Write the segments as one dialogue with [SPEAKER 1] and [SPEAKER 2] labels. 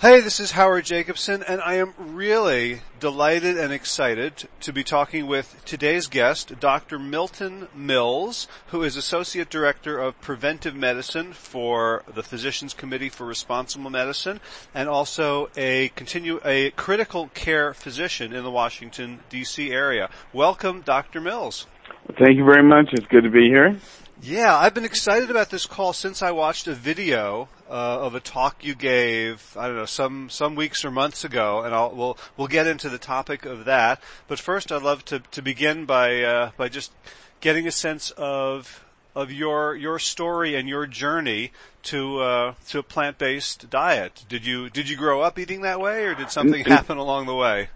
[SPEAKER 1] Hey, this is Howard Jacobson, and I am really delighted and excited to be talking with today's guest, Dr. Milton Mills, who is Associate Director of Preventive Medicine for the Physicians Committee for Responsible Medicine, and also a continue a critical care physician in the Washington D.C. area. Welcome, Dr. Mills.
[SPEAKER 2] Thank you very much. It's good to be here.
[SPEAKER 1] Yeah, I've been excited about this call since I watched a video uh, of a talk you gave. I don't know some some weeks or months ago, and I'll, we'll we'll get into the topic of that. But first, I'd love to to begin by uh, by just getting a sense of of your your story and your journey to uh, to a plant based diet. Did you did you grow up eating that way, or did something happen along the way?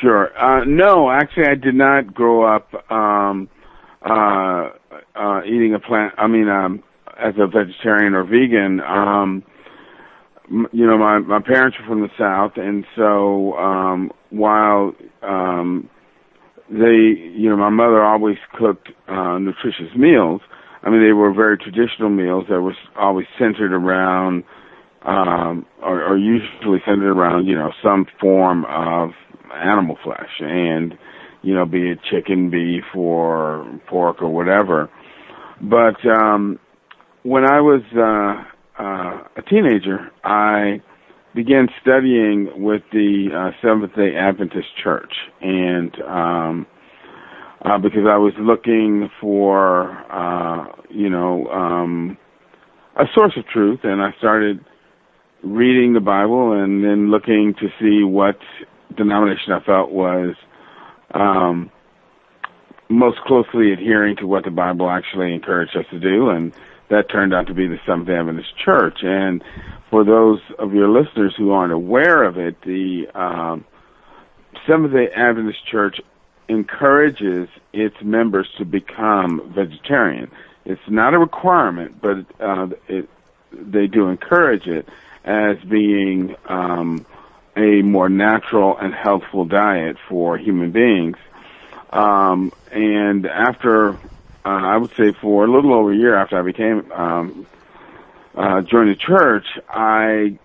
[SPEAKER 2] Sure. Uh, no, actually, I did not grow up. Um, uh, uh, eating a plant. I mean, um, as a vegetarian or vegan. Um, you know, my my parents are from the south, and so um, while um, they, you know, my mother always cooked uh, nutritious meals. I mean, they were very traditional meals that were always centered around, um, or, or usually centered around, you know, some form of animal flesh, and you know, be it chicken, beef, or pork, or whatever. But um, when I was uh, uh, a teenager, I began studying with the uh, Seventh Day Adventist Church, and um, uh, because I was looking for, uh, you know, um, a source of truth, and I started reading the Bible and then looking to see what denomination I felt was um, most closely adhering to what the Bible actually encouraged us to do, and that turned out to be the Seventh Adventist Church. And for those of your listeners who aren't aware of it, the um, Seventh Day Adventist Church encourages its members to become vegetarian. It's not a requirement, but uh, it, they do encourage it as being um, a more natural and healthful diet for human beings. Um, and after, uh, I would say for a little over a year after I became, um, uh, joined the church, I,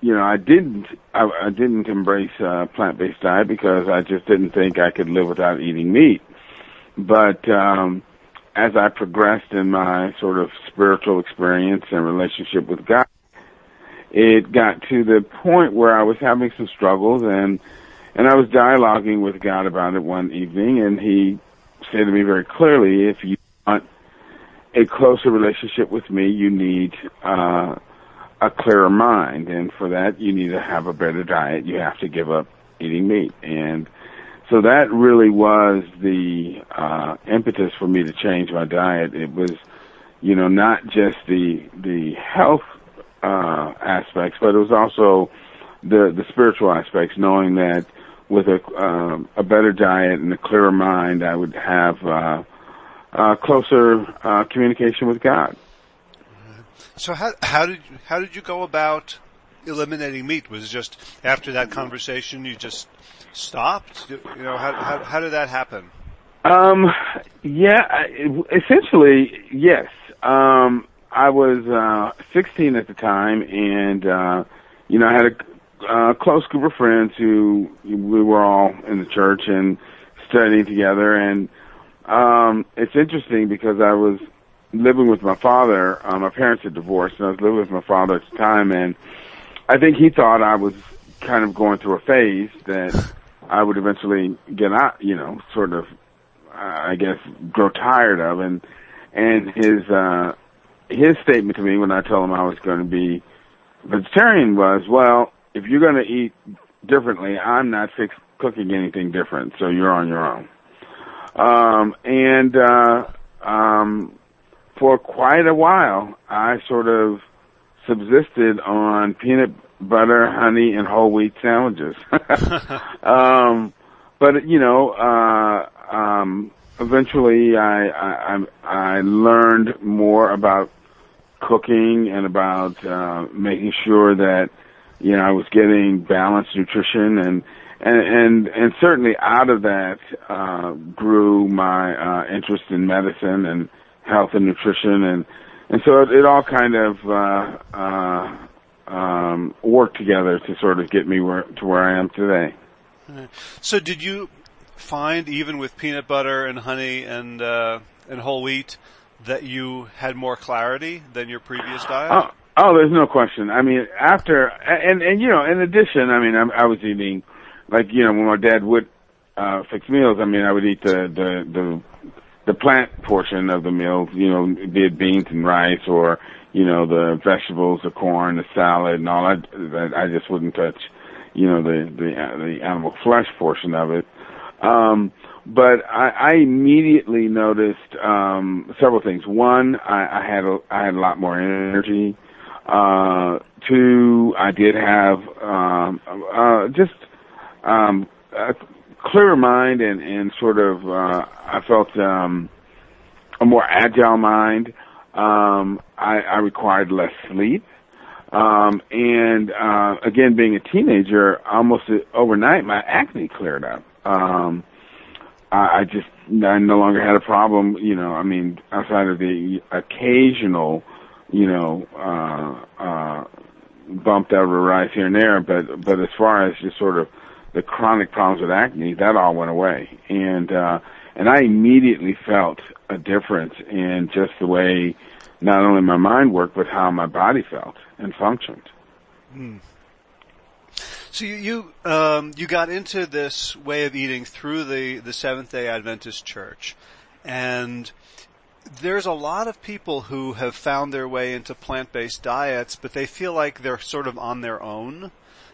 [SPEAKER 2] you know, I didn't, I, I didn't embrace a plant-based diet because I just didn't think I could live without eating meat. But, um, as I progressed in my sort of spiritual experience and relationship with God, it got to the point where I was having some struggles and and I was dialoguing with God about it one evening and he said to me very clearly, if you want a closer relationship with me, you need uh a clearer mind and for that you need to have a better diet. You have to give up eating meat and so that really was the uh impetus for me to change my diet. It was you know not just the the health uh, aspects, but it was also the the spiritual aspects, knowing that with a um, a better diet and a clearer mind, I would have uh, uh, closer uh, communication with God.
[SPEAKER 1] So how how did how did you go about eliminating meat? Was it just after that conversation you just stopped? You know how how, how did that happen?
[SPEAKER 2] Um, yeah, essentially yes. Um, I was uh 16 at the time, and uh, you know I had a uh, close group of friends who we were all in the church and studying together. And um, it's interesting because I was living with my father. Uh, my parents had divorced, and I was living with my father at the time. And I think he thought I was kind of going through a phase that I would eventually get out, you know, sort of, I guess, grow tired of. And and his uh, his statement to me when I told him I was going to be vegetarian was, well, if you're going to eat differently, I'm not fix- cooking anything different, so you're on your own. Um, and uh, um, for quite a while, I sort of subsisted on peanut butter, honey, and whole wheat sandwiches. um, but you know, uh, um, eventually, I, I I learned more about cooking and about uh, making sure that you know I was getting balanced nutrition and and and and certainly out of that uh, grew my uh, interest in medicine and health and nutrition and and so it, it all kind of uh, uh, um, worked together to sort of get me where, to where I am today.
[SPEAKER 1] So did you find even with peanut butter and honey and, uh, and whole wheat that you had more clarity than your previous diet?
[SPEAKER 2] Oh, oh there's no question. I mean, after, and, and you know, in addition, I mean, I, I was eating, like, you know, when my dad would, uh, fix meals, I mean, I would eat the, the, the, the plant portion of the meals, you know, be it beans and rice or, you know, the vegetables, the corn, the salad and all that, that I just wouldn't touch, you know, the, the, the animal flesh portion of it. Um, but I, I immediately noticed, um, several things. One, I, I had a, I had a lot more energy. Uh, two, I did have, um, uh, just, um, a clearer mind and, and sort of, uh, I felt, um, a more agile mind. Um, I, I required less sleep. Um, and, uh, again, being a teenager, almost overnight, my acne cleared up. Um, I, I just, I no longer had a problem, you know, I mean, outside of the occasional, you know, uh, uh, bumped a rise here and there, but, but as far as just sort of the chronic problems with acne, that all went away. And, uh, and I immediately felt a difference in just the way not only my mind worked, but how my body felt and functioned.
[SPEAKER 1] Hmm. So you you, um, you got into this way of eating through the the Seventh Day Adventist Church, and there's a lot of people who have found their way into plant based diets, but they feel like they're sort of on their own.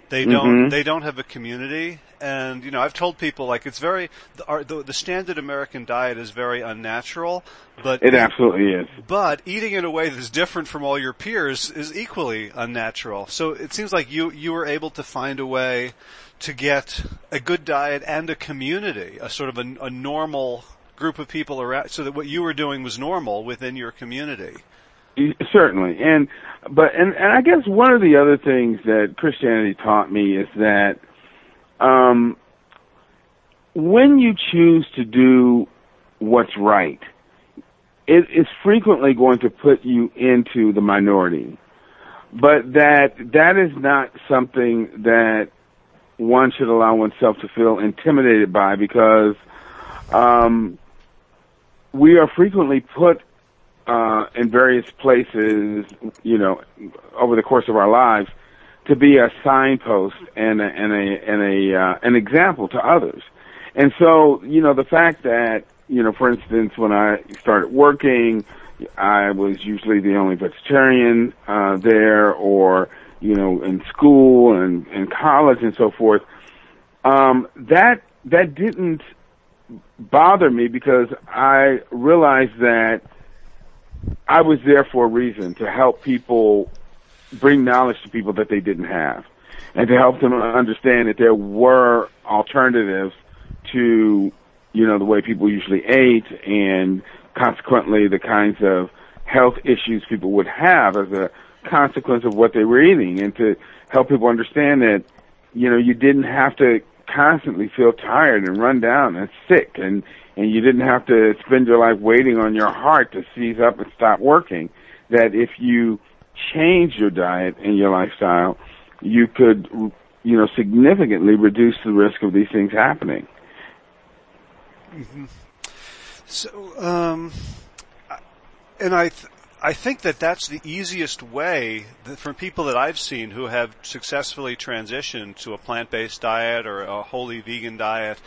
[SPEAKER 1] They don't
[SPEAKER 2] Mhm.
[SPEAKER 1] they don't have a community, and you know I've told people like it's very the, our, the, the standard American diet is very unnatural, but
[SPEAKER 2] It absolutely is.
[SPEAKER 1] but eating in a way that's different from all your peers is equally unnatural. So it seems like you you were able to find a way to get a good diet and a community, a sort of a, a normal group of people around, so that what you were doing was normal within your community.
[SPEAKER 2] Certainly, and but and and I guess one of the other things that Christianity taught me is that um, when you choose to do what's right, it is frequently going to put you into the minority, but that that is not something that one should allow oneself to feel intimidated by because um, we are frequently put uh, in various places, you know, over the course of our lives, to be a signpost and a, and a and a uh, an example to others. And so, you know, the fact that you know, for instance, when I started working, I was usually the only vegetarian uh, there, or you know, in school and in college and so forth. Um, that that didn't bother me because I realized that I was there for a reason to help people bring knowledge to people that they didn't have and to help them understand that there were alternatives to, you know, the way people usually ate and consequently the kinds of health issues people would have as a consequence of what they were eating and to help people understand that, you know, you didn't have to constantly feel tired and run down and sick and and you didn't have to spend your life waiting on your heart to seize up and stop working. That if you change your diet and your lifestyle, you could, you know, significantly reduce the risk of these things happening.
[SPEAKER 1] So, um, and I, th- I think that that's the easiest way that for people that I've seen who have successfully transitioned to a plant-based diet or a wholly vegan diet.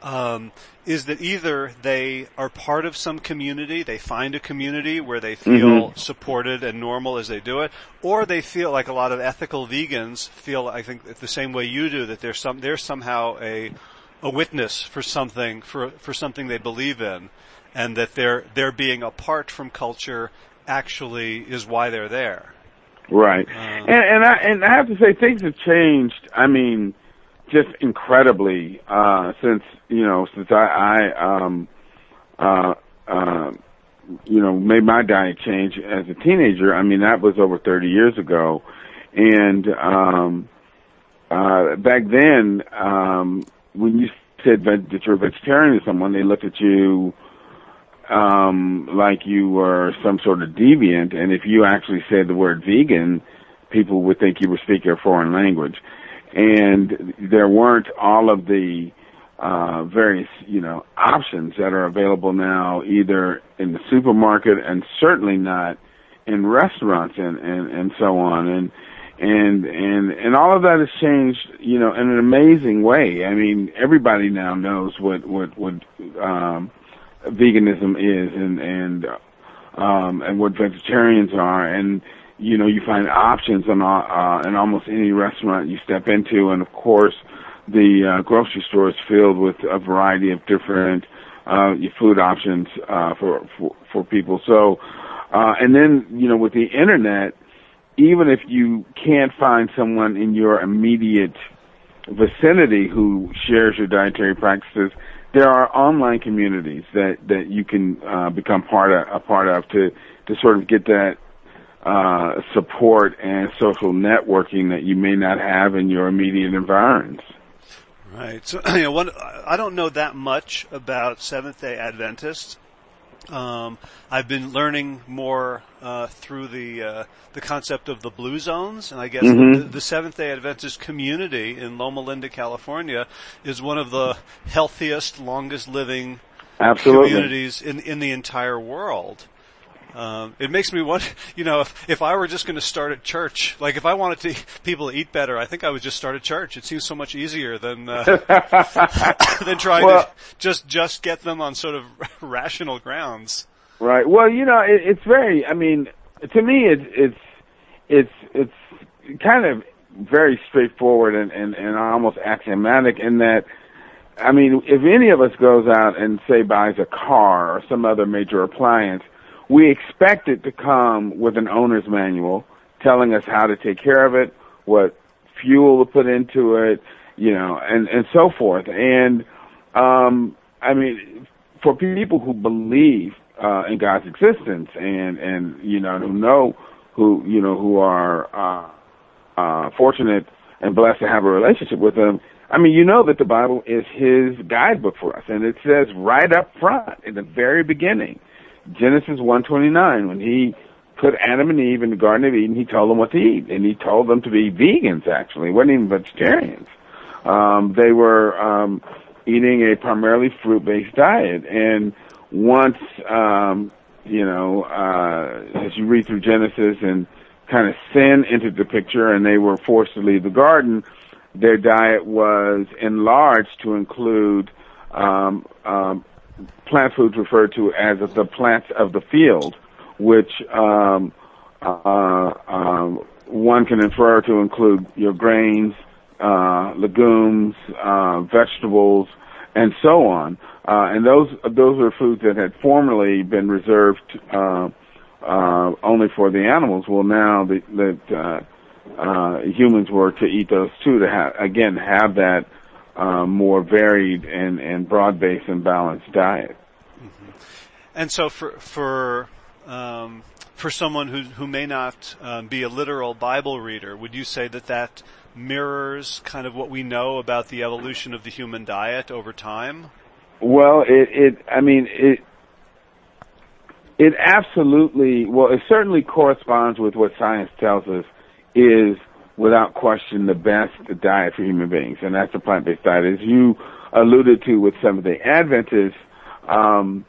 [SPEAKER 1] Um, is that either they are part of some community, they find a community where they feel
[SPEAKER 2] Mhm.
[SPEAKER 1] supported and normal as they do it, or they feel like a lot of ethical vegans feel, I think, the same way you do, that there's some, there's somehow a, a witness for something, for, for something they believe in, and that they're, they're being apart from culture actually is why they're there.
[SPEAKER 2] Right.
[SPEAKER 1] Uh,
[SPEAKER 2] and and I and I have to say things have changed. I mean, just incredibly uh since you know since I I um uh uh you know made my diet change as a teenager. I mean that was over 30 years ago, and um uh back then um when you said that that you're a vegetarian to someone, they looked at you um like you were some sort of deviant and if you actually said the word vegan people would think you were speaking a foreign language. And there weren't all of the uh, various, you know, options that are available now, either in the supermarket and certainly not in restaurants and, and, and so on. And, and, and, and all of that has changed, you know, in an amazing way. I mean, everybody now knows what, what, what, um, veganism is and, and, um, and what vegetarians are. And, you know, you find options in, uh, in almost any restaurant you step into. And of course, the uh, grocery store is filled with a variety of different uh, food options uh, for, for for people. So, uh, and then you know, with the internet, even if you can't find someone in your immediate vicinity who shares your dietary practices, there are online communities that that you can uh, become part of a part of to to sort of get that uh, support and social networking that you may not have in your immediate environs.
[SPEAKER 1] Right. So, you know, one, I don't know that much about Seventh Day Adventists. Um, I've been learning more uh, through the uh, the concept of the blue zones, and I guess mm-hmm. the, the, Seventh Day Adventist community in Loma Linda, California, is one of the healthiest, longest living
[SPEAKER 2] Absolutely.
[SPEAKER 1] communities in in the entire world. Um, it makes me wonder, you know, if, if I were just going to start a church, like if I wanted to, people to eat better, I think I would just start a church. It seems so much easier than, uh, than trying well, to just, just get them on sort of rational grounds.
[SPEAKER 2] Right. Well, you know, it, it's very, I mean, to me, it's, it's, it's, it's kind of very straightforward and, and, and almost axiomatic in that, I mean, if any of us goes out and say buys a car or some other major appliance, we expect it to come with an owner's manual telling us how to take care of it, what fuel to put into it, you know, and, and so forth. And, um, I mean, for people who believe, uh, in God's existence and, and, you know, who know, who, you know, who are, uh, uh, fortunate and blessed to have a relationship with him, I mean, you know that the Bible is his guidebook for us, and it says right up front in the very beginning Genesis 129, when he put Adam and Eve in the Garden of Eden, he told them what to eat, and he told them to be vegans. Actually, wasn't even vegetarians. Um, they were um, eating a primarily fruit-based diet, and once um, you know, uh, as you read through Genesis and kind of sin entered the picture, and they were forced to leave the garden, their diet was enlarged to include um, um, plant foods referred to as the plants of the field, which um, uh, um, one can infer to include your grains, uh, legumes, uh, vegetables, and so on. Uh, and those those are foods that had formerly been reserved uh, uh, only for the animals. Well, now that uh, humans were to eat those too, to have again have that um, more varied and, and broad-based and balanced diet.
[SPEAKER 1] Mm-hmm. And so for, for, um, for someone who, who may not um, be a literal Bible reader, would you say that that mirrors kind of what we know about the evolution of the human diet over time?
[SPEAKER 2] Well, it, it, I mean, it, it absolutely, well, it certainly corresponds with what science tells us is without question the best diet for human beings, and that's a plant-based diet. As you alluded to with some of the Adventists, um,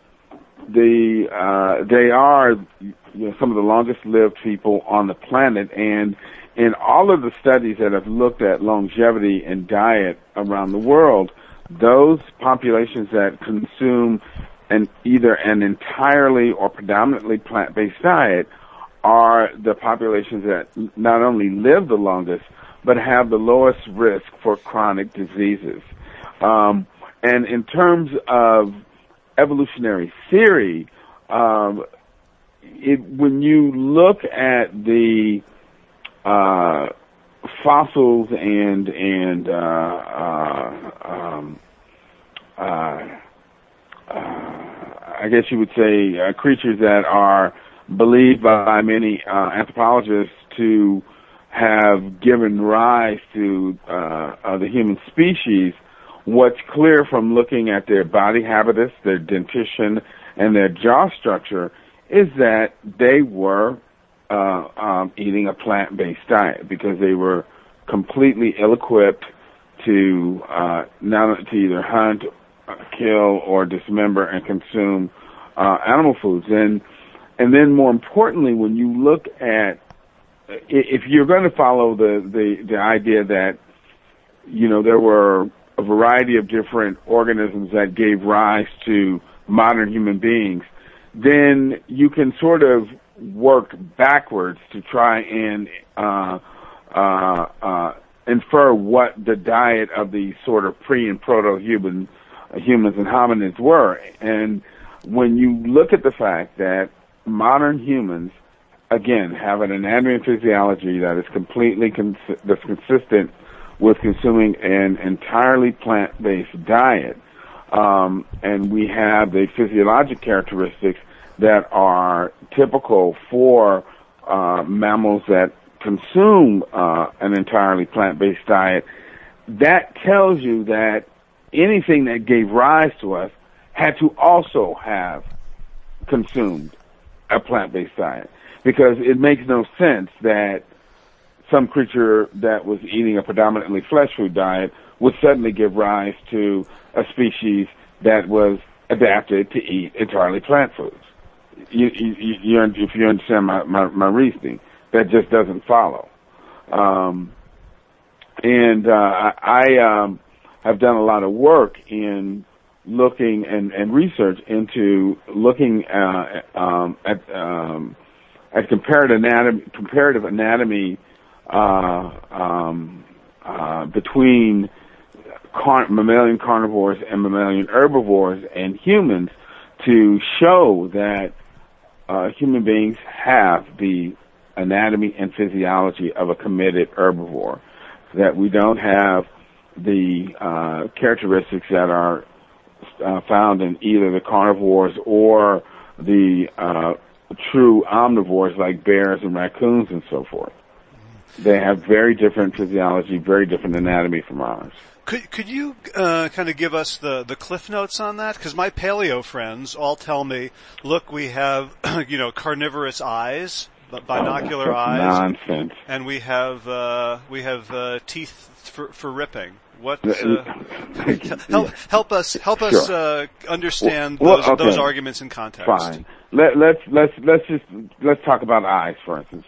[SPEAKER 2] the uh, they are you know, some of the longest-lived people on the planet, and in all of the studies that have looked at longevity and diet around the world, those populations that consume an either an entirely or predominantly plant-based diet are the populations that not only live the longest, but have the lowest risk for chronic diseases. Um, and in terms of evolutionary theory, um, it, when you look at the uh, fossils and and uh, uh, um, uh, uh, I guess you would say uh, creatures that are believed by many uh, anthropologists to have given rise to uh, uh, the human species, what's clear from looking at their body habitus, their dentition, and their jaw structure is that they were uh, um, eating a plant-based diet because they were completely ill-equipped to uh, not to either hunt, uh, kill, or dismember and consume uh, animal foods. And and then more importantly, when you look at if you're going to follow the the the idea that you know there were a variety of different organisms that gave rise to modern human beings, then you can sort of work backwards to try and uh, uh, uh, infer what the diet of the sort of pre and proto human humans and hominids were. And when you look at the fact that modern humans, again, have an anatomy and physiology that is completely cons- that's consistent with consuming an entirely plant-based diet, um, and we have the physiologic characteristics that are typical for uh, mammals that consume uh, an entirely plant-based diet, that tells you that anything that gave rise to us had to also have consumed a plant-based diet because it makes no sense that some creature that was eating a predominantly flesh food diet would suddenly give rise to a species that was adapted to eat entirely plant foods. You, you, you, if you understand my, my, my reasoning, that just doesn't follow. Um, and uh, I um, have done a lot of work in looking and, and research into looking uh, um, at um, at comparative anatomy, comparative anatomy uh, um, uh, between car- mammalian carnivores and mammalian herbivores and humans to show that uh, human beings have the anatomy and physiology of a committed herbivore. That we don't have the uh, characteristics that are uh, found in either the carnivores or the uh, true omnivores like bears and raccoons and so forth. They have very different physiology, very different anatomy from ours.
[SPEAKER 1] Could could you uh, kind of give us the the cliff notes on that? Because my paleo friends all tell me, look, we have you know carnivorous eyes, binocular
[SPEAKER 2] oh,
[SPEAKER 1] eyes,
[SPEAKER 2] nonsense,
[SPEAKER 1] and we have uh, we have uh, teeth for for ripping. What uh, help help us help us uh, understand
[SPEAKER 2] Well,
[SPEAKER 1] those
[SPEAKER 2] okay.
[SPEAKER 1] those arguments in context?
[SPEAKER 2] Fine. Let, let's let's let's just let's talk about eyes, for instance.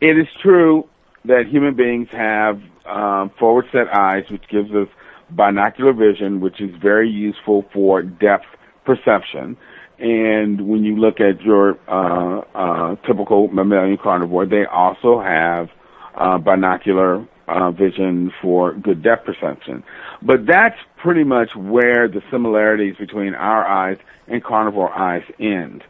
[SPEAKER 2] It is true that human beings have um, forward set eyes, which gives us binocular vision, which is very useful for depth perception. And when you look at your uh, uh, typical mammalian carnivore, they also have uh, binocular uh, vision for good depth perception. But that's pretty much where the similarities between our eyes and carnivore eyes end.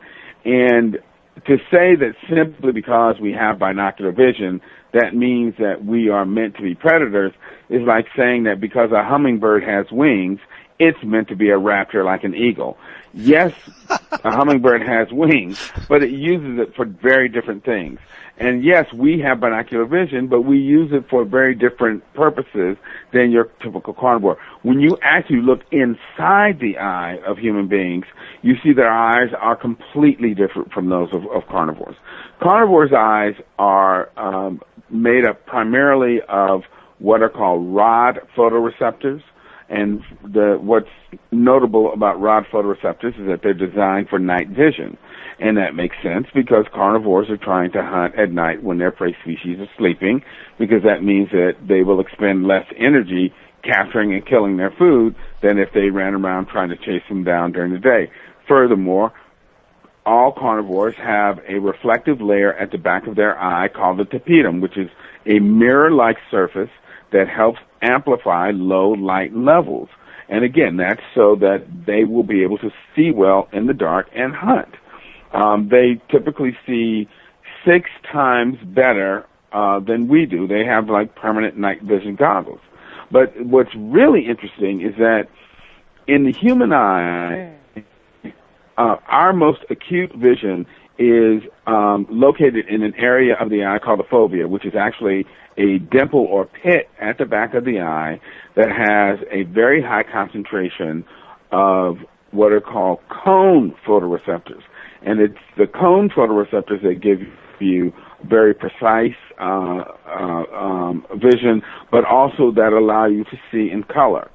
[SPEAKER 2] And to say that simply because we have binocular vision, that means that we are meant to be predators is like saying that because a hummingbird has wings, it's meant to be a raptor like an eagle. Yes, a hummingbird has wings, but it uses it for very different things. And yes, we have binocular vision, but we use it for very different purposes than your typical carnivore. When you actually look inside the eye of human beings, you see their eyes are completely different from those of, of carnivores. Carnivores' eyes are um, made up primarily of what are called rod photoreceptors. And the, what's notable about rod photoreceptors is that they're designed for night vision. And that makes sense because carnivores are trying to hunt at night when their prey species are sleeping because that means that they will expend less energy capturing and killing their food than if they ran around trying to chase them down during the day. Furthermore, all carnivores have a reflective layer at the back of their eye called the tapetum, which is a mirror-like surface that helps amplify low light levels. And again, that's so that they will be able to see well in the dark and hunt. Um, they typically see six times better uh, than we do. They have like permanent night vision goggles. But what's really interesting is that in the human eye, uh, our most acute vision is um, located in an area of the eye called the fovea, which is actually a dimple or pit at the back of the eye that has a very high concentration of what are called cone photoreceptors. And it's the cone photoreceptors that give you very precise uh, uh, um, vision, but also that allow you to see in color.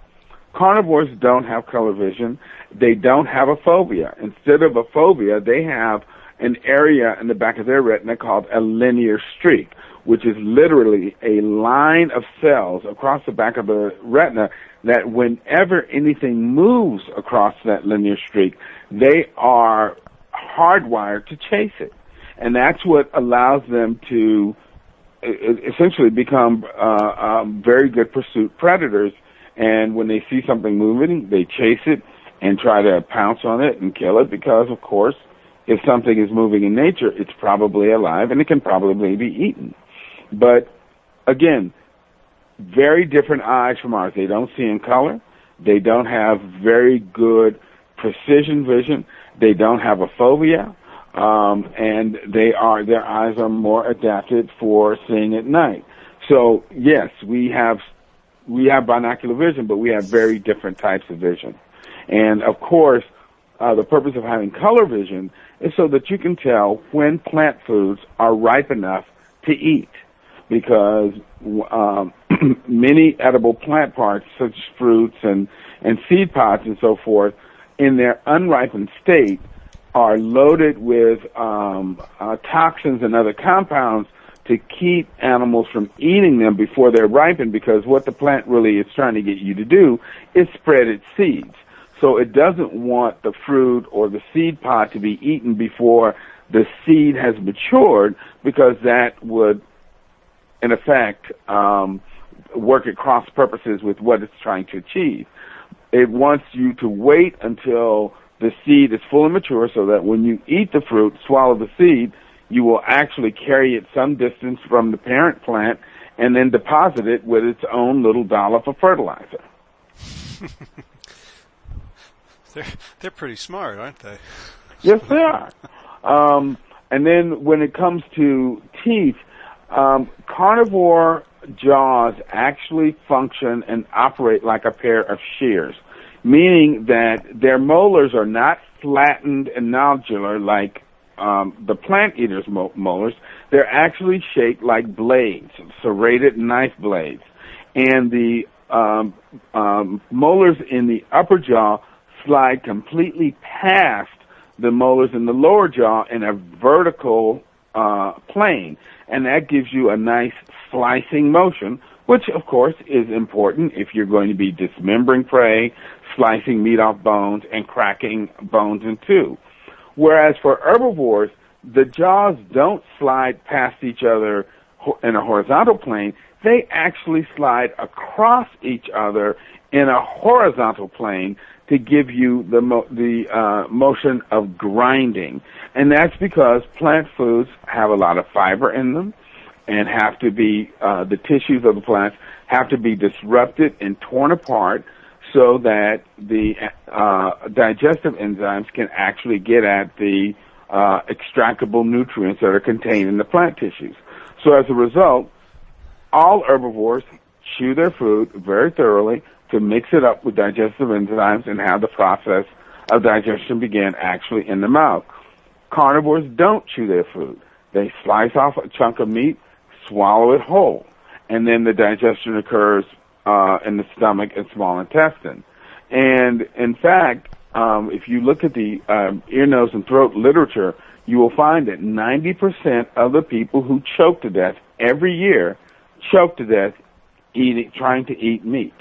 [SPEAKER 2] Carnivores don't have color vision. They don't have a fovea. Instead of a fovea, they have an area in the back of their retina called a linear streak, which is literally a line of cells across the back of the retina that whenever anything moves across that linear streak, they are hardwired to chase it. And that's what allows them to essentially become uh, um, very good pursuit predators. And when they see something moving, they chase it and try to pounce on it and kill it because, of course, if something is moving in nature, it's probably alive and it can probably be eaten. But again, very different eyes from ours. They don't see in color. They don't have very good precision vision. They don't have a fovea. Um, and they are, their eyes are more adapted for seeing at night. So yes, we have, we have binocular vision, but we have very different types of vision. And of course, uh, the purpose of having color vision is so that you can tell when plant foods are ripe enough to eat because um, many edible plant parts, such as fruits and, and seed pods and so forth, in their unripened state, are loaded with um, uh, toxins and other compounds to keep animals from eating them before they're ripened because what the plant really is trying to get you to do is spread its seeds. So it doesn't want the fruit or the seed pod to be eaten before the seed has matured because that would in effect, um, work at cross purposes with what it's trying to achieve. It wants you to wait until the seed is fully mature so that when you eat the fruit, swallow the seed, you will actually carry it some distance from the parent plant and then deposit it with its own little dollop of fertilizer.
[SPEAKER 1] they're, they're pretty smart, aren't they?
[SPEAKER 2] Yes, they are. Um, and then when it comes to teeth, um, carnivore jaws actually function and operate like a pair of shears, meaning that their molars are not flattened and nodular like um, the plant eater's mo- molars. They're actually shaped like blades, serrated knife blades, and the um, um, molars in the upper jaw slide completely past the molars in the lower jaw in a vertical uh, plane and that gives you a nice slicing motion, which of course is important if you're going to be dismembering prey, slicing meat off bones, and cracking bones in two. Whereas for herbivores, the jaws don't slide past each other in a horizontal plane, they actually slide across each other in a horizontal plane to give you the mo- the uh, motion of grinding, and that's because plant foods have a lot of fiber in them, and have to be uh, the tissues of the plants have to be disrupted and torn apart so that the uh, digestive enzymes can actually get at the uh, extractable nutrients that are contained in the plant tissues. So as a result, all herbivores chew their food very thoroughly to mix it up with digestive enzymes and have the process of digestion begin actually in the mouth. Carnivores don't chew their food. They slice off a chunk of meat, swallow it whole, and then the digestion occurs uh, in the stomach and small intestine. And in fact, um, if you look at the um, ear, nose, and throat literature, you will find that 90% of the people who choke to death every year choke to death eating, trying to eat meat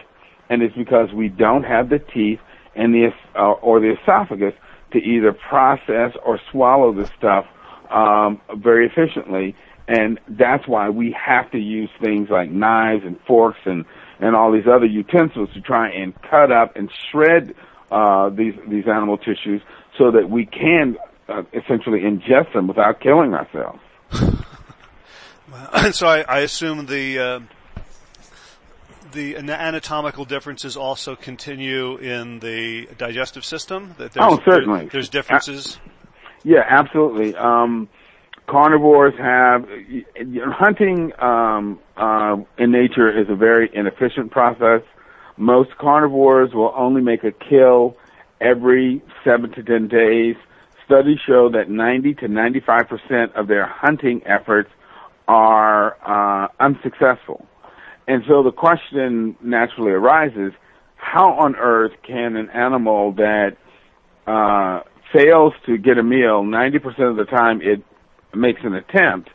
[SPEAKER 2] and it's because we don't have the teeth and the uh, or the esophagus to either process or swallow the stuff um, very efficiently, and that's why we have to use things like knives and forks and and all these other utensils to try and cut up and shred uh, these these animal tissues so that we can uh, essentially ingest them without killing ourselves.
[SPEAKER 1] so I, I assume the uh, the anatomical differences also continue in the digestive system?
[SPEAKER 2] That oh, certainly.
[SPEAKER 1] there's differences.
[SPEAKER 2] yeah, absolutely. Um, carnivores have hunting um, uh, in nature is a very inefficient process. Most carnivores will only make a kill every seven to ten days. Studies show that 90 to 95 percent of their hunting efforts are uh, unsuccessful. And so the question naturally arises, how on earth can an animal that uh, fails to get a meal 90% of the time it makes an attempt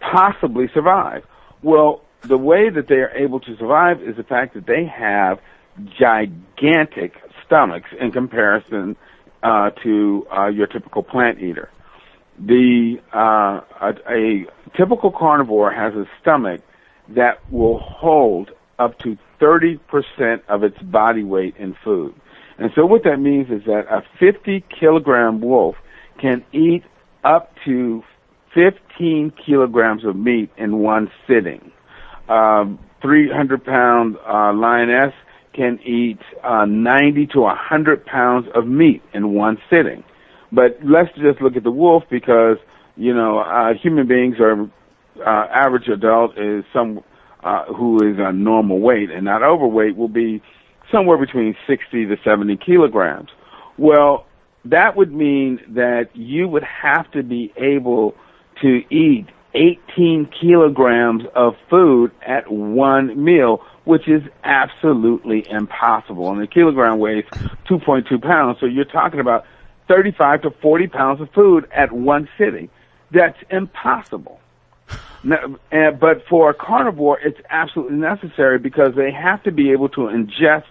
[SPEAKER 2] possibly survive? Well, the way that they are able to survive is the fact that they have gigantic stomachs in comparison uh, to uh, your typical plant eater. The uh, a, a typical carnivore has a stomach that will hold up to 30% of its body weight in food. And so what that means is that a 50 kilogram wolf can eat up to 15 kilograms of meat in one sitting. Um, 300 pound uh, lioness can eat uh, 90 to 100 pounds of meat in one sitting. But let's just look at the wolf because, you know, uh, human beings are, uh, average adult is some, uh, who is a normal weight and not overweight will be somewhere between 60 to 70 kilograms. Well, that would mean that you would have to be able to eat 18 kilograms of food at one meal, which is absolutely impossible. And a kilogram weighs 2.2 pounds, so you're talking about 35 to 40 pounds of food at one sitting. That's impossible. But for a carnivore, it's absolutely necessary because they have to be able to ingest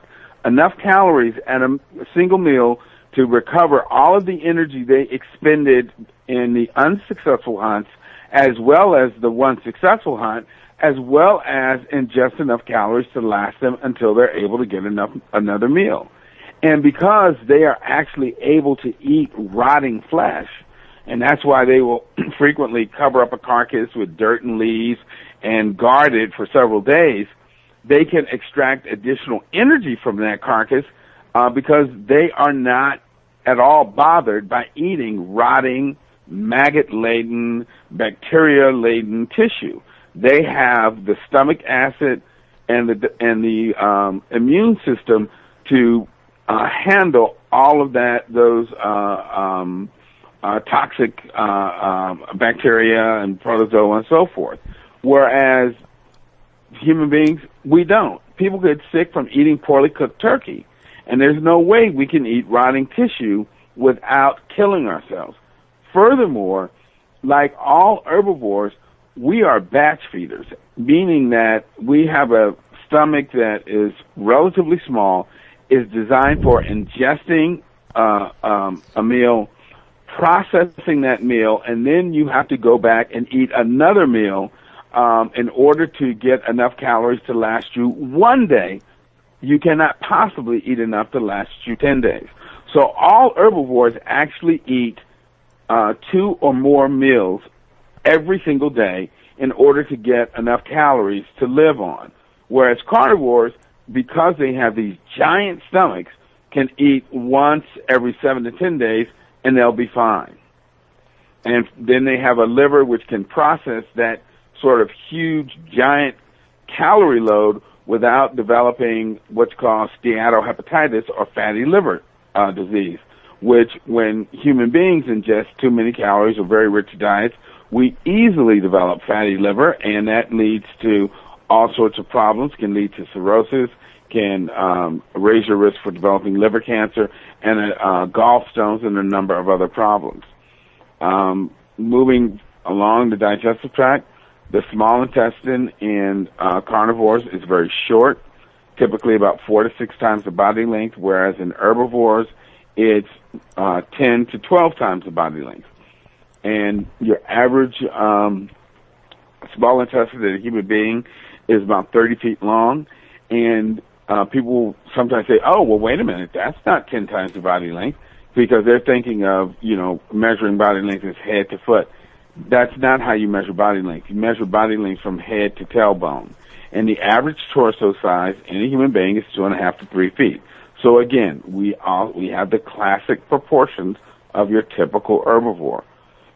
[SPEAKER 2] enough calories at a, a single meal to recover all of the energy they expended in the unsuccessful hunts as well as the one successful hunt, as well as ingest enough calories to last them until they're able to get enough another meal. And because they are actually able to eat rotting flesh, and that's why they will frequently cover up a carcass with dirt and leaves and guard it for several days, they can extract additional energy from that carcass uh, because they are not at all bothered by eating rotting maggot laden, bacteria laden tissue. They have the stomach acid and the and the um, immune system to uh, handle all of that those uh, um, uh, toxic uh, um, bacteria and protozoa and so forth. Whereas human beings, we don't. People get sick from eating poorly cooked turkey, and there's no way we can eat rotting tissue without killing ourselves. Furthermore, like all herbivores, we are batch feeders, meaning that we have a stomach that is relatively small, is designed for ingesting uh, um, a meal, processing that meal, and then you have to go back and eat another meal um, in order to get enough calories to last you one day. You cannot possibly eat enough to last you 10 days. So all herbivores actually eat uh, two or more meals every single day in order to get enough calories to live on. Whereas carnivores, because they have these giant stomachs, can eat once every seven to ten days and they'll be fine. And then they have a liver which can process that sort of huge, giant calorie load without developing what's called steatohepatitis or fatty liver uh, disease which when human beings ingest too many calories or very rich diets, we easily develop fatty liver, and that leads to all sorts of problems, can lead to cirrhosis, can um, raise your risk for developing liver cancer, and uh, gallstones, and a number of other problems. Um, moving along the digestive tract, the small intestine in uh, carnivores is very short, typically about four to six times the body length, whereas in herbivores, it's uh, 10 to 12 times the body length. And your average um, small intestine in a human being is about 30 feet long. And uh, people sometimes say, oh, well, wait a minute, that's not 10 times the body length because they're thinking of, you know, measuring body length as head to foot. That's not how you measure body length. You measure body length from head to tailbone. And the average torso size in a human being is two and a half to three feet. So again, we all, we have the classic proportions of your typical herbivore.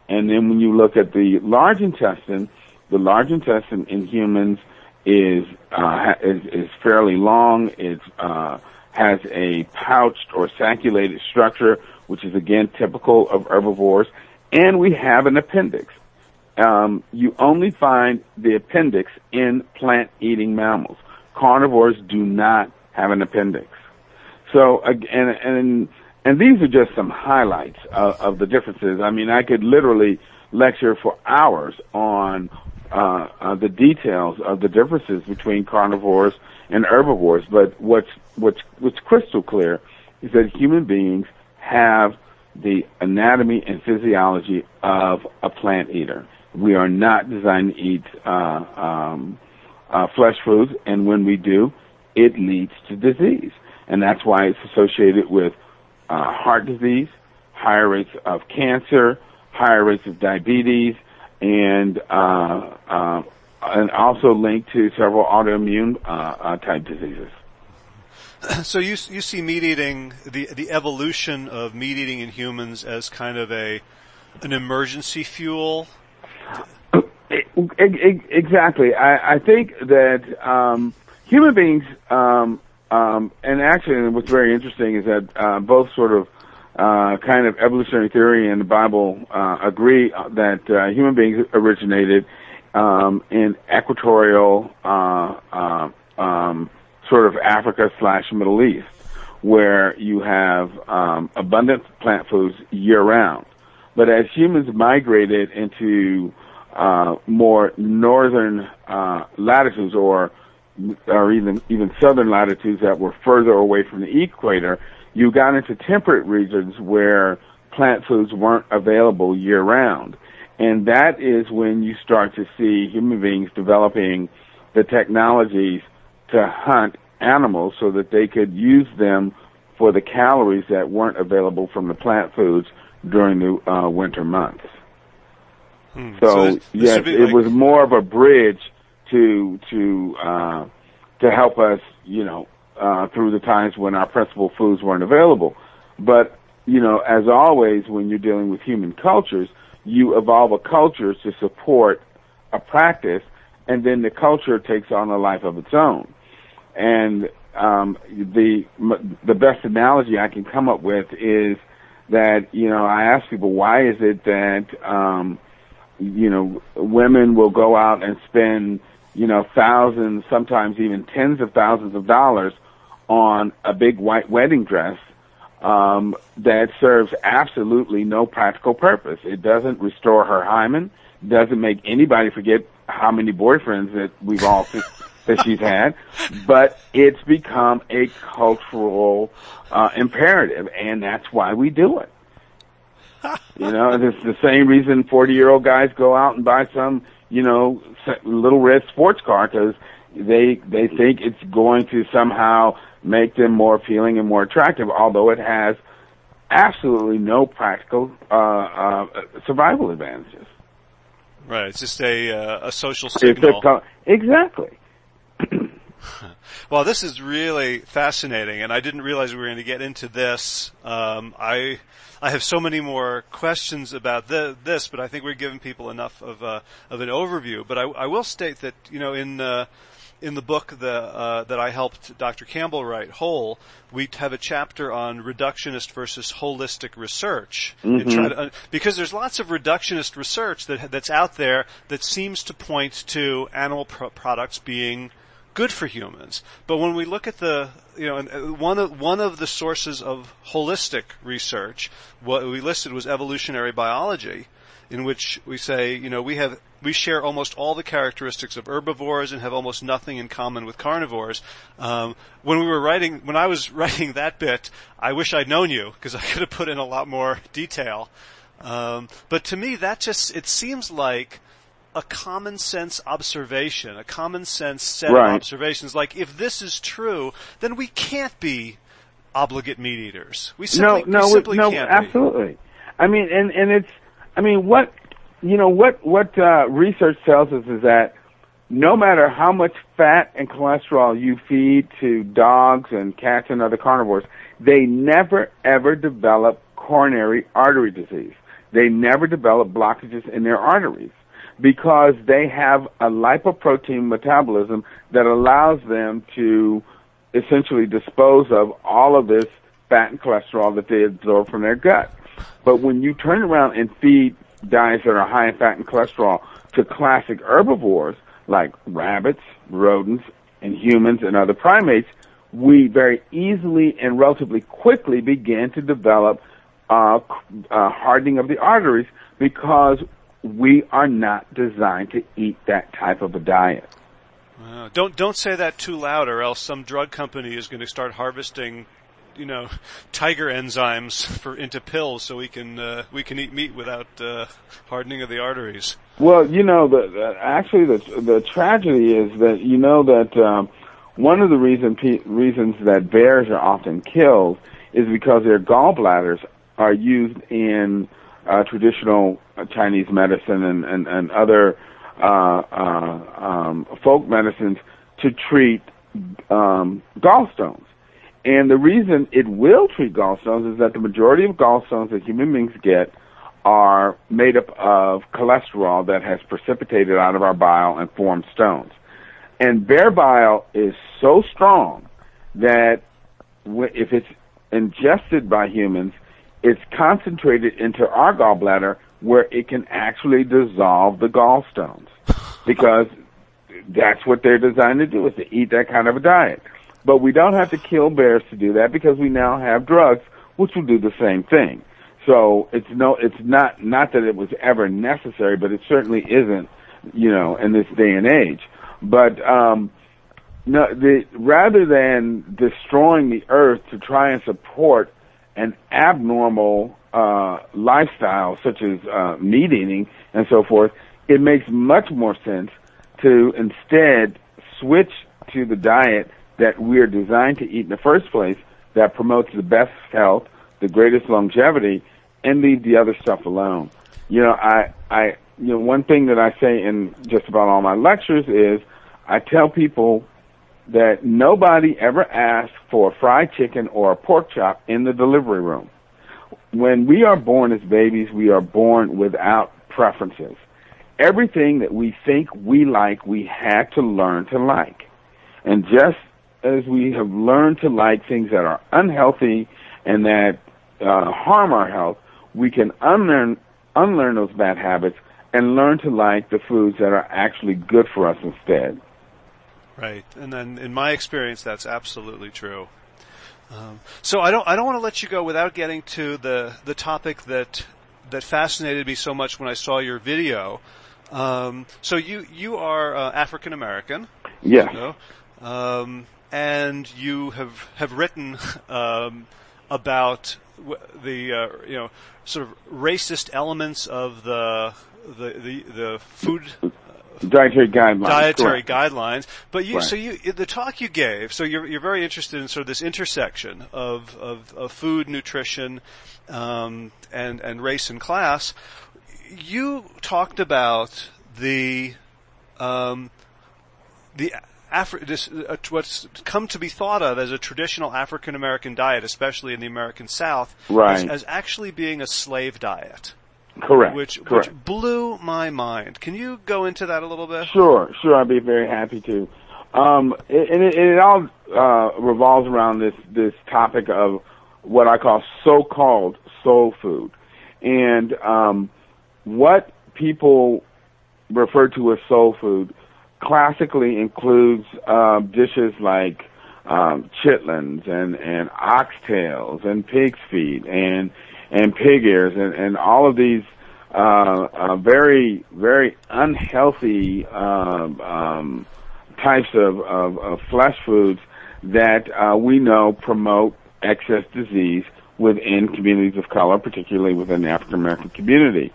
[SPEAKER 2] And then when you look at the large intestine, the large intestine in humans is uh, is, is fairly long. It uh, has a pouched or sacculated structure, which is again typical of herbivores. And we have an appendix. um, you only find the appendix in plant-eating mammals. Carnivores do not have an appendix. So, and and and these are just some highlights of, of the differences. I mean, I could literally lecture for hours on uh, uh, the details of the differences between carnivores and herbivores. But what's what's what's crystal clear is that human beings have the anatomy and physiology of a plant eater. We are not designed to eat uh, um, uh, flesh foods, and when we do, it leads to disease, and that's why it's associated with uh, heart disease, higher rates of cancer, higher rates of diabetes, and uh, uh, and also linked to several autoimmune uh, uh type diseases.
[SPEAKER 1] So you you see meat eating the the evolution of meat eating in humans as kind of a an emergency fuel.
[SPEAKER 2] Exactly. I, I think that um, human beings, um, um, and actually, what's very interesting is that uh, both sort of uh, kind of evolutionary theory and the Bible uh, agree that uh, human beings originated um, in equatorial uh, uh, um, sort of Africa slash Middle East, where you have um, abundant plant foods year round. But as humans migrated into uh, more northern uh, latitudes, or or even even southern latitudes that were further away from the equator, you got into temperate regions where plant foods weren't available year round. And that is when you start to see human beings developing the technologies to hunt animals so that they could use them for the calories that weren't available from the plant foods during the uh, winter months. Hmm. So, so this, this yes, it was more of a bridge to to uh, to help us, you know, uh, through the times when our principal foods weren't available. But, you know, as always, when you're dealing with human cultures, you evolve a culture to support a practice, and then the culture takes on a life of its own. And um, the the best analogy I can come up with is that you know I ask people why is it that um, you know women will go out and spend you know thousands, sometimes even tens of thousands of dollars on a big white wedding dress um, that serves absolutely no practical purpose. It doesn't restore her hymen, doesn't make anybody forget how many boyfriends that we've all that she's had, but it's become a cultural uh, imperative, and that's why we do it. you know, it's the same reason forty-year-old guys go out and buy some, you know, little red sports car because they they think it's going to somehow make them more appealing and more attractive, although it has absolutely no practical uh, uh, survival advantages.
[SPEAKER 1] Right, it's just a uh, a social signal.
[SPEAKER 2] Exactly.
[SPEAKER 1] well, this is really fascinating, and I didn't realize we were going to get into this. Um, I I have so many more questions about the, this, but I think we're giving people enough of uh, of an overview. But I, I will state that you know in uh, in the book the, uh, that I helped Dr. Campbell write, Whole, we have a chapter on reductionist versus holistic research.
[SPEAKER 2] Mm-hmm.
[SPEAKER 1] To, uh, because there's lots of reductionist research that, that's out there that seems to point to animal pro- products being good for humans. But when we look at the, you know, uh, one of, one of the sources of holistic research, what we listed was evolutionary biology in which we say, you know, we have we share almost all the characteristics of herbivores and have almost nothing in common with carnivores. Um, when we were writing, when I was writing that bit, I wish I'd known you because I could have put in a lot more detail. Um, but to me, that just it seems like a common sense observation, a common sense set right. of observations. Like if this is true, then we can't be obligate meat eaters. We simply,
[SPEAKER 2] no, no,
[SPEAKER 1] we simply
[SPEAKER 2] no,
[SPEAKER 1] can't
[SPEAKER 2] absolutely.
[SPEAKER 1] Be.
[SPEAKER 2] I mean, and and it's I mean, what you know, what what uh, research tells us is that no matter how much fat and cholesterol you feed to dogs and cats and other carnivores, they never ever develop coronary artery disease. They never develop blockages in their arteries because they have a lipoprotein metabolism that allows them to essentially dispose of all of this fat and cholesterol that they absorb from their gut. But when you turn around and feed diets that are high in fat and cholesterol to classic herbivores like rabbits, rodents, and humans and other primates, we very easily and relatively quickly begin to develop uh, uh, hardening of the arteries because we are not designed to eat that type of a diet.
[SPEAKER 1] Uh, don't don't say that too loud, or else some drug company is going to start harvesting, you know, tiger enzymes for into pills, so we can uh, we can eat meat without uh, hardening of the arteries.
[SPEAKER 2] Well, you know, the, the actually the the tragedy is that you know that um, one of the reason pe- reasons that bears are often killed is because their gallbladders are used in uh, traditional Chinese medicine and and, and other uh, uh, um, folk medicines to treat um, gallstones. And the reason it will treat gallstones is that the majority of gallstones that human beings get are made up of cholesterol that has precipitated out of our bile and formed stones. And bear bile is so strong that if it's ingested by humans, it's concentrated into our gallbladder where it can actually dissolve the gallstones because that's what they're designed to do is to eat that kind of a diet. But we don't have to kill bears to do that because we now have drugs which will do the same thing. So it's no, it's not, not that it was ever necessary, but it certainly isn't, you know, in this day and age. But, um, no, the, rather than destroying the earth to try and support an abnormal uh, lifestyle such as uh, meat eating and so forth, it makes much more sense to instead switch to the diet that we're designed to eat in the first place that promotes the best health, the greatest longevity, and leave the other stuff alone. You know, I, I, you know, one thing that I say in just about all my lectures is I tell people that nobody ever asks for a fried chicken or a pork chop in the delivery room when we are born as babies, we are born without preferences. Everything that we think we like, we had to learn to like. And just as we have learned to like things that are unhealthy and that uh, harm our health, we can unlearn unlearn those bad habits and learn to like the foods that are actually good for us instead.
[SPEAKER 1] Right, and then in my experience, that's absolutely true. Um, so I don't I don't want to let you go without getting to the the topic that that fascinated me so much when I saw your video. Um, so you you are uh, African American.
[SPEAKER 2] Yes.
[SPEAKER 1] You know, um, and you have have written um, about the uh, you know sort of racist elements of the the the, the food
[SPEAKER 2] dietary guidelines.
[SPEAKER 1] Dietary
[SPEAKER 2] correct.
[SPEAKER 1] guidelines. But you,
[SPEAKER 2] Right.
[SPEAKER 1] so you, the talk you gave, so you're, you're very interested in sort of this intersection of, of, of food, nutrition, um, and, and race and class. You talked about the, um, the Afri- this, uh, what's come to be thought of as a traditional African American diet, especially in the American South,
[SPEAKER 2] Right.
[SPEAKER 1] as, as actually being a slave diet,
[SPEAKER 2] Correct.
[SPEAKER 1] which
[SPEAKER 2] correct.
[SPEAKER 1] which blew my mind. Can you go into that a little bit?
[SPEAKER 2] Sure, sure. I'd be very happy to. Um, it- and it, it all uh, revolves around this this topic of what I call so-called soul food, and um, what people refer to as soul food classically includes um, dishes like um, chitlins and and oxtails and pig's feet and and pig ears and and all of these uh, uh, very very unhealthy um, um, types of, of, of flesh foods that uh, we know promote excess disease within communities of color, particularly within the African American community.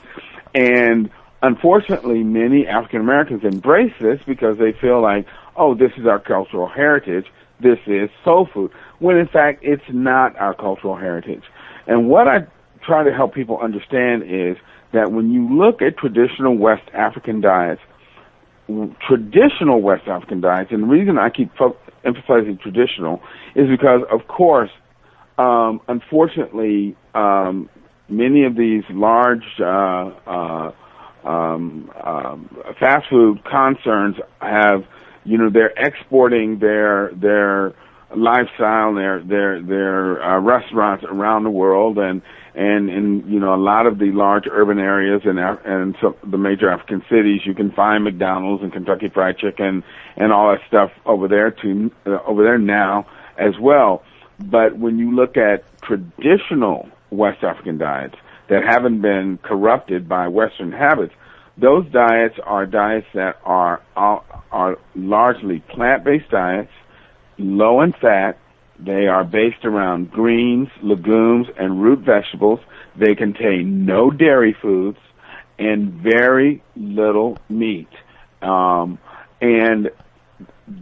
[SPEAKER 2] And unfortunately, many African Americans embrace this because they feel like, oh, this is our cultural heritage. This is soul food. When in fact, it's not our cultural heritage. And what I try to help people understand is that when you look at traditional West African diets, traditional West African diets, and the reason I keep emphasizing traditional is because, of course, um, unfortunately, um, many of these large uh, uh, um, um, fast food concerns have, you know, they're exporting their their lifestyle, their their their uh, restaurants around the world, and and in you know a lot of the large urban areas and and some, the major African cities, you can find McDonald's and Kentucky Fried Chicken and all that stuff over there to uh, over there now as well. But when you look at traditional West African diets that haven't been corrupted by Western habits, those diets are diets that are are, are largely plant-based diets, low in fat. They are based around greens, legumes, and root vegetables. They contain no dairy foods and very little meat. Um, and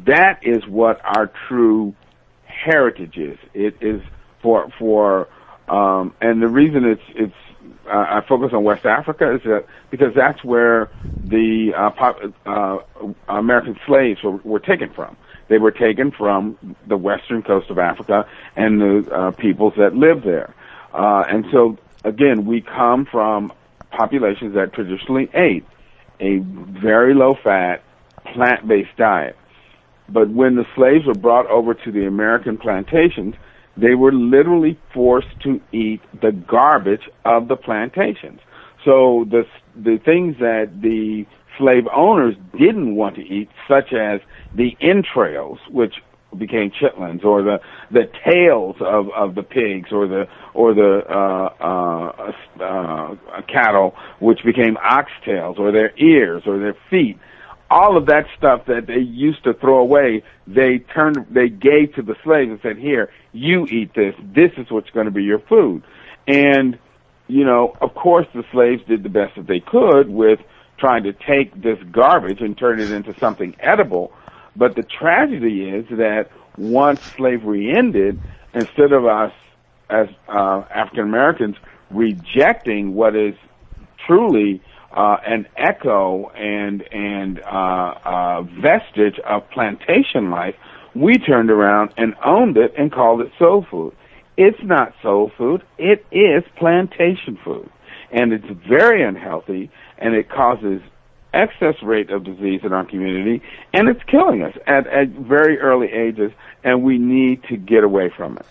[SPEAKER 2] that is what our true heritage is. It is for for um, and the reason it's it's uh, I focus on West Africa is that because that's where the uh, pop, uh, American slaves were, were taken from. They were taken from the western coast of Africa and the uh, peoples that live there. Uh, and so again, we come from populations that traditionally ate a very low fat, plant based diet. But when the slaves were brought over to the American plantations, they were literally forced to eat the garbage of the plantations. So the the things that the slave owners didn't want to eat, such as the entrails, which became chitlins, or the the tails of of the pigs, or the or the uh, uh, uh, cattle, which became oxtails, or their ears, or their feet all of that stuff that they used to throw away, they turned, they gave to the slaves and said, here, you eat this. This is what's going to be your food. And, you know, of course the slaves did the best that they could with trying to take this garbage and turn it into something edible. But the tragedy is that once slavery ended, instead of us as uh, African Americans rejecting what is truly uh, an echo and and uh, uh, vestige of plantation life, we turned around and owned it and called it soul food. It's not soul food; it is plantation food, and it's very unhealthy, and it causes excess rate of disease in our community, and it's killing us at, at very early ages, and we need to get away from it.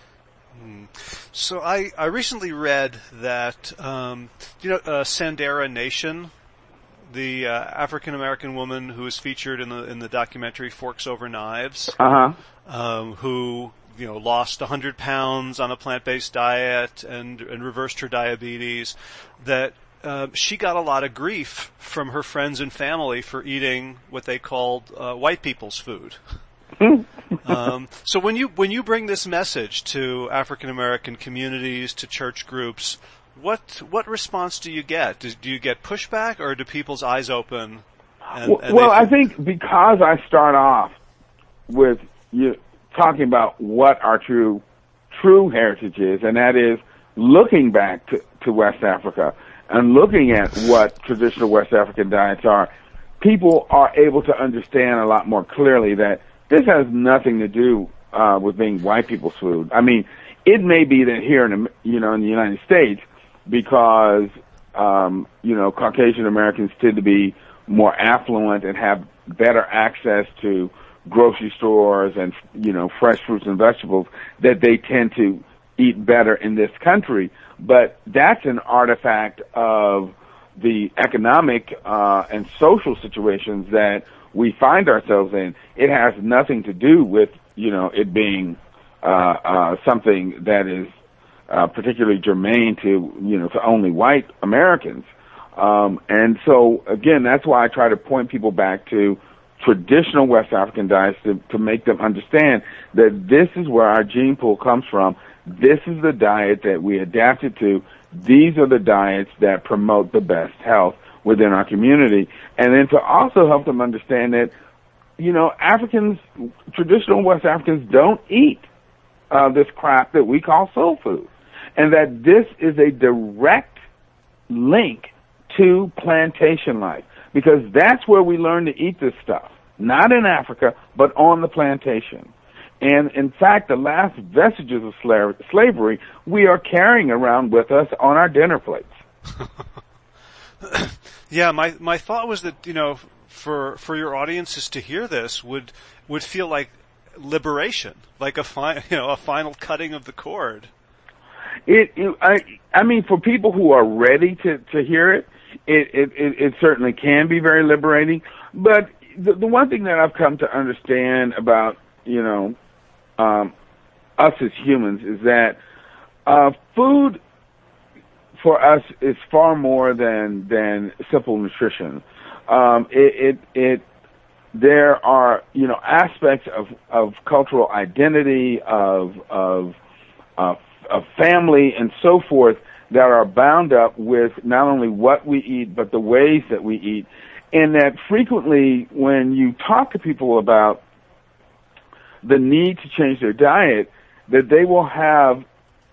[SPEAKER 1] Hmm. So I, I recently read that um, you know uh, San'Dera Nation, the uh, African American woman who is featured in the in the documentary Forks Over Knives,
[SPEAKER 2] uh-huh.
[SPEAKER 1] um, who you know lost 100 pounds on a plant-based diet and and reversed her diabetes. That uh, she got a lot of grief from her friends and family for eating what they called uh, white people's food. um, so when you when you bring this message to African American communities, to church groups, what what response do you get? Do, do you get pushback, or do people's eyes open?
[SPEAKER 2] And, well, and well I think because I start off with you talking about what our true true heritage is, and that is looking back to, to West Africa and looking at what traditional West African diets are, people are able to understand a lot more clearly that this has nothing to do uh, with being white people's food. I mean, it may be that here in the, you know in the United States, because um, you know Caucasian Americans tend to be more affluent and have better access to grocery stores and you know fresh fruits and vegetables that they tend to eat better in this country. But that's an artifact of the economic uh, and social situations that we find ourselves in. It has nothing to do with you know it being uh, uh, something that is uh, particularly germane to you know to only white Americans. Um, and so again, that's why I try to point people back to traditional West African diets to, to make them understand that this is where our gene pool comes from. This is the diet that we adapted to. These are the diets that promote the best health within our community. And then to also help them understand that, you know, Africans, traditional West Africans don't eat uh, this crap that we call soul food and that this is a direct link to plantation life because that's where we learn to eat this stuff. Not in Africa, but on the plantation. And in fact, the last vestiges of sla- slavery we are carrying around with us on our dinner plates.
[SPEAKER 1] yeah, my my thought was that you know for for your audiences to hear this would would feel like liberation, like a fi- you know a final cutting of the cord.
[SPEAKER 2] It, it I I mean for people who are ready to to hear it, it it it, it certainly can be very liberating. But the, the one thing that I've come to understand about you know um, us as humans is that uh, food for us is far more than than simple nutrition. Um, it, it it there are you know aspects of of cultural identity of of uh, of family and so forth that are bound up with not only what we eat but the ways that we eat and that frequently when you talk to people about the need to change their diet that they will have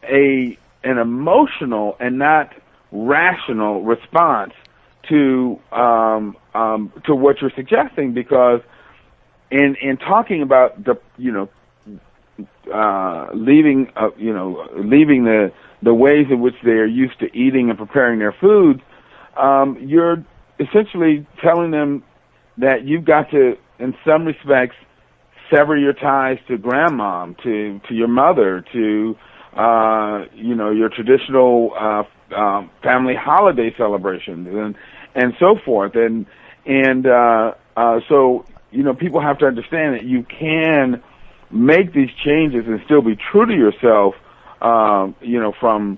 [SPEAKER 2] a an emotional and not rational response to um, um, to what you're suggesting because in in talking about the you know uh, leaving uh, you know leaving the the ways in which they are used to eating and preparing their food, um, you're essentially telling them that you've got to, in some respects, sever your ties to grandmom, to to your mother, to uh, you know your traditional uh, um, family holiday celebrations, and and so forth, and and uh, uh, so you know people have to understand that you can make these changes and still be true to yourself, um, you know, from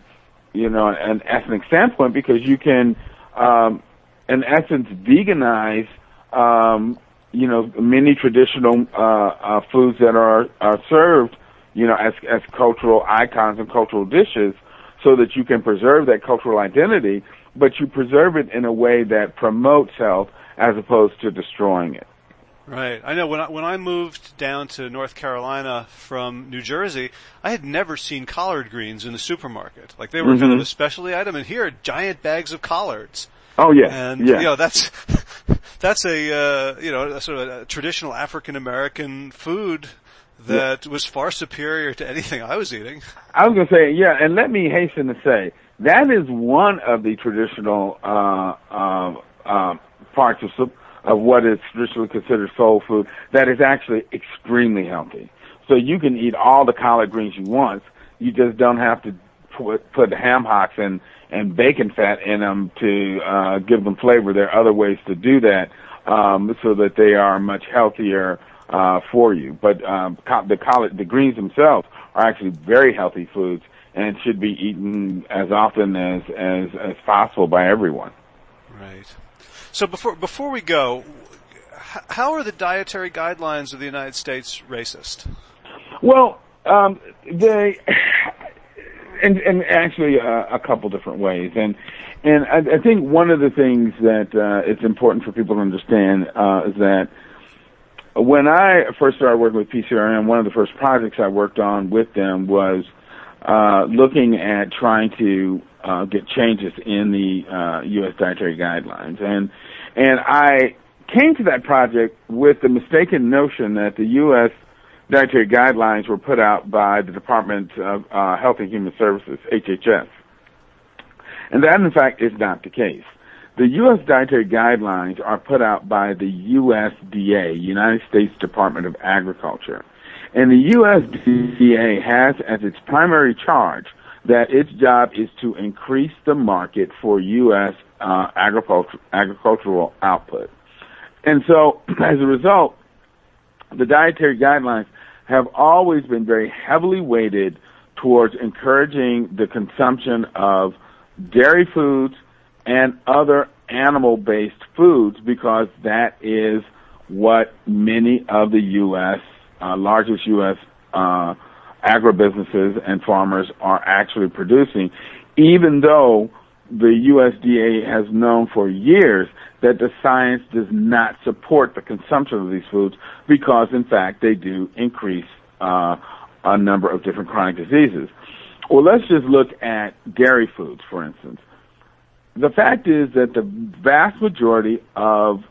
[SPEAKER 2] you know an ethnic standpoint, because you can, um, in essence, veganize um, you know, many traditional uh, uh, foods that are are served, you know, as as cultural icons and cultural dishes, so that you can preserve that cultural identity, but you preserve it in a way that promotes health as opposed to destroying it.
[SPEAKER 1] Right. I know when I, when I moved down to North Carolina from New Jersey, I had never seen collard greens in the supermarket. Like they were mm-hmm. kind of a specialty item, and here are giant bags of collards.
[SPEAKER 2] Oh yeah,
[SPEAKER 1] and
[SPEAKER 2] yeah.
[SPEAKER 1] you know that's that's a uh, you know a sort of a traditional African American food that yeah. was far superior to anything I was eating.
[SPEAKER 2] I was going to say yeah, and let me hasten to say that is one of the traditional uh, uh, uh, parts of of what is traditionally considered soul food that is actually extremely healthy. So you can eat all the collard greens you want. You just don't have to put, put ham hocks and and bacon fat in them to uh, give them flavor. There are other ways to do that um, so that they are much healthier uh, for you. But um, the collard, the greens themselves are actually very healthy foods and should be eaten as often as as, as possible by everyone.
[SPEAKER 1] Right. So before before we go, how are the dietary guidelines of the United States racist?
[SPEAKER 2] Well, um, they and and actually uh, a couple different ways and and I, I think one of the things that uh, it's important for people to understand uh, is that when I first started working with PCRM, one of the first projects I worked on with them was uh, looking at trying to uh, get changes in the uh, U.S. dietary guidelines, and and I came to that project with the mistaken notion that the U.S dietary guidelines were put out by the Department of uh, Health and Human Services, HHS. And that, in fact, is not the case. The U.S. dietary guidelines are put out by the USDA, United States Department of Agriculture. And the USDA has as its primary charge that its job is to increase the market for U.S. Uh, agriculture, agricultural output. And so, as a result, the dietary guidelines have always been very heavily weighted towards encouraging the consumption of dairy foods and other animal based foods because that is what many of the U.S., uh, largest U.S. Uh, agribusinesses and farmers are actually producing, even though the USDA has known for years that the science does not support the consumption of these foods because, in fact, they do increase uh, a number of different chronic diseases. Well, let's just look at dairy foods, for instance. The fact is that the vast majority of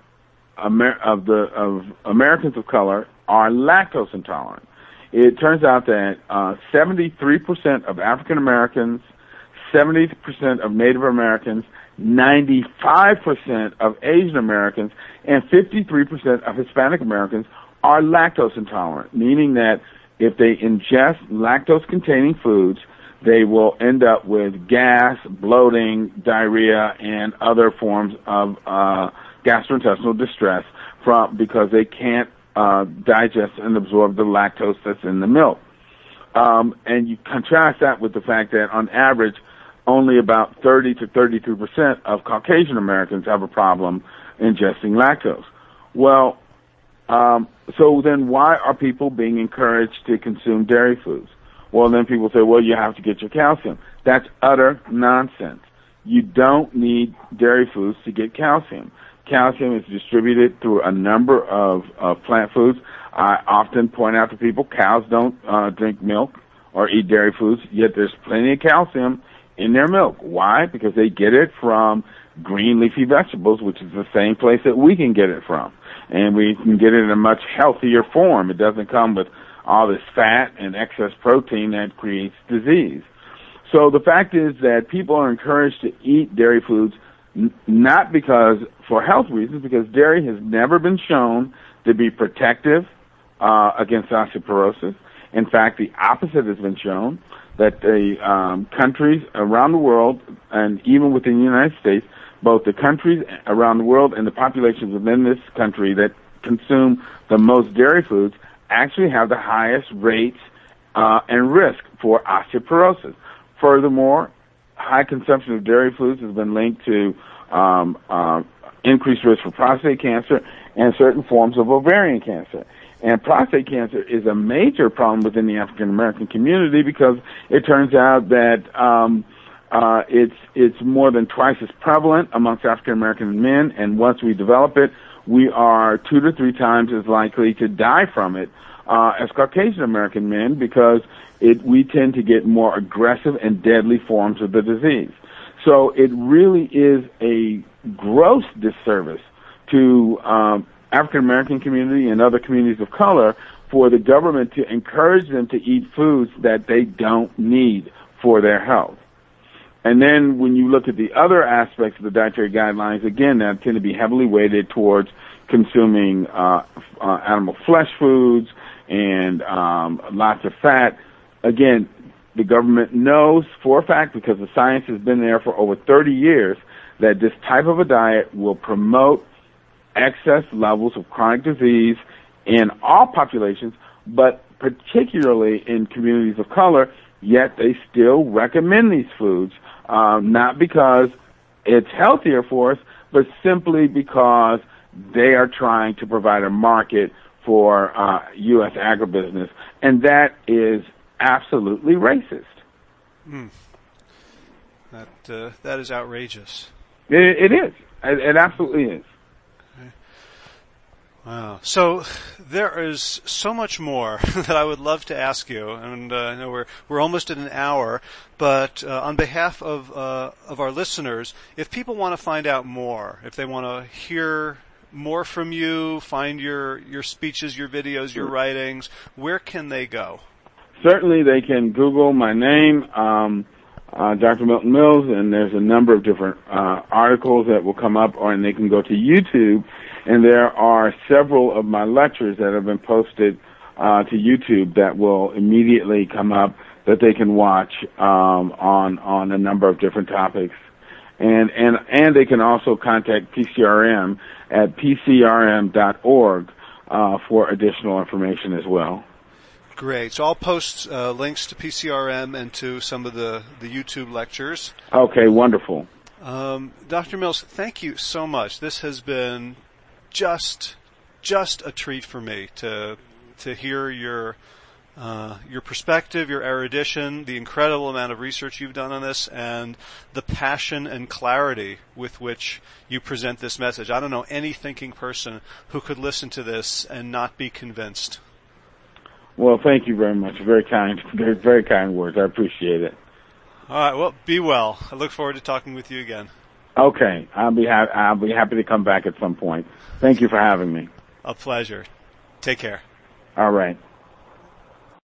[SPEAKER 2] Amer- of the of Americans of color are lactose intolerant. It turns out that uh, 73% of African Americans, 70% of Native Americans, 95% of Asian Americans, and 53% of Hispanic Americans are lactose intolerant, meaning that if they ingest lactose containing foods, they will end up with gas, bloating, diarrhea, and other forms of uh, gastrointestinal distress from because they can't uh, digest and absorb the lactose that's in the milk. Um, and you contrast that with the fact that on average, only about 30 to 32 percent of Caucasian Americans have a problem ingesting lactose. Well, um, so then why are people being encouraged to consume dairy foods? Well, then people say, well, you have to get your calcium. That's utter nonsense. You don't need dairy foods to get calcium. Calcium is distributed through a number of, of plant foods. I often point out to people cows don't uh, drink milk or eat dairy foods, yet there's plenty of calcium in their milk. Why? Because they get it from green leafy vegetables, which is the same place that we can get it from. And we can get it in a much healthier form. It doesn't come with all this fat and excess protein that creates disease. So the fact is that people are encouraged to eat dairy foods n- not because for health reasons, because dairy has never been shown to be protective uh, against osteoporosis. In fact, the opposite has been shown that the um, countries around the world, and even within the United States, both the countries around the world and the populations within this country that consume the most dairy foods actually have the highest rates uh, and risk for osteoporosis. Furthermore, high consumption of dairy foods has been linked to um, uh, increased risk for prostate cancer and certain forms of ovarian cancer. And prostate cancer is a major problem within the African American community because it turns out that um, uh, it's it's more than twice as prevalent amongst African American men, and once we develop it, we are two to three times as likely to die from it uh, as Caucasian American men because it we tend to get more aggressive and deadly forms of the disease. So it really is a gross disservice to um, African American community and other communities of color for the government to encourage them to eat foods that they don't need for their health. And then when you look at the other aspects of the dietary guidelines, again, that tend to be heavily weighted towards consuming uh, uh, animal flesh foods and um, lots of fat. Again, the government knows for a fact because the science has been there for over 30 years that this type of a diet will promote excess levels of chronic disease in all populations, but particularly in communities of color, yet they still recommend these foods, um, not because it's healthier for us, but simply because they are trying to provide a market for uh, U.S. agribusiness, and that is absolutely racist.
[SPEAKER 1] Mm. That uh, that is outrageous.
[SPEAKER 2] It, it is. It, it absolutely is.
[SPEAKER 1] Wow. So there is so much more that I would love to ask you, and uh, I know we're we're almost at an hour. But uh, on behalf of uh, of our listeners, if people want to find out more, if they want to hear more from you, find your your speeches, your videos, your writings, where can they go?
[SPEAKER 2] Certainly, they can Google my name. Um, uh, Dr. Milton Mills, and there's a number of different uh, articles that will come up, or and they can go to YouTube, and there are several of my lectures that have been posted uh, to YouTube that will immediately come up that they can watch um, on on a number of different topics, and and and they can also contact PCRM at pcrm.org uh, for additional information as well.
[SPEAKER 1] Great. So I'll post uh, links to PCRM and to some of the, the YouTube lectures.
[SPEAKER 2] Okay, wonderful.
[SPEAKER 1] Um, Dr. Mills, thank you so much. This has been just just a treat for me to to hear your uh, your perspective, your erudition, the incredible amount of research you've done on this, and the passion and clarity with which you present this message. I don't know any thinking person who could listen to this and not be convinced.
[SPEAKER 2] Well, thank you very much. Very kind, very, very kind words. I appreciate it.
[SPEAKER 1] All right. Well, be well. I look forward to talking with you again.
[SPEAKER 2] Okay. I'll be ha- I'll be happy to come back at some point. Thank you for having me.
[SPEAKER 1] A pleasure. Take care.
[SPEAKER 2] All right.